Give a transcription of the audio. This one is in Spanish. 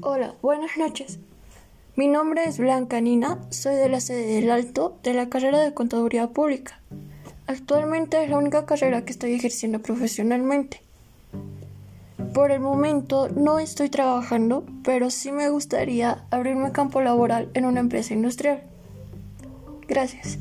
Hola, buenas noches. Mi nombre es Blanca Nina, soy de la sede del Alto de la carrera de Contaduría Pública. Actualmente es la única carrera que estoy ejerciendo profesionalmente. Por el momento no estoy trabajando, pero sí me gustaría abrirme campo laboral en una empresa industrial. Gracias.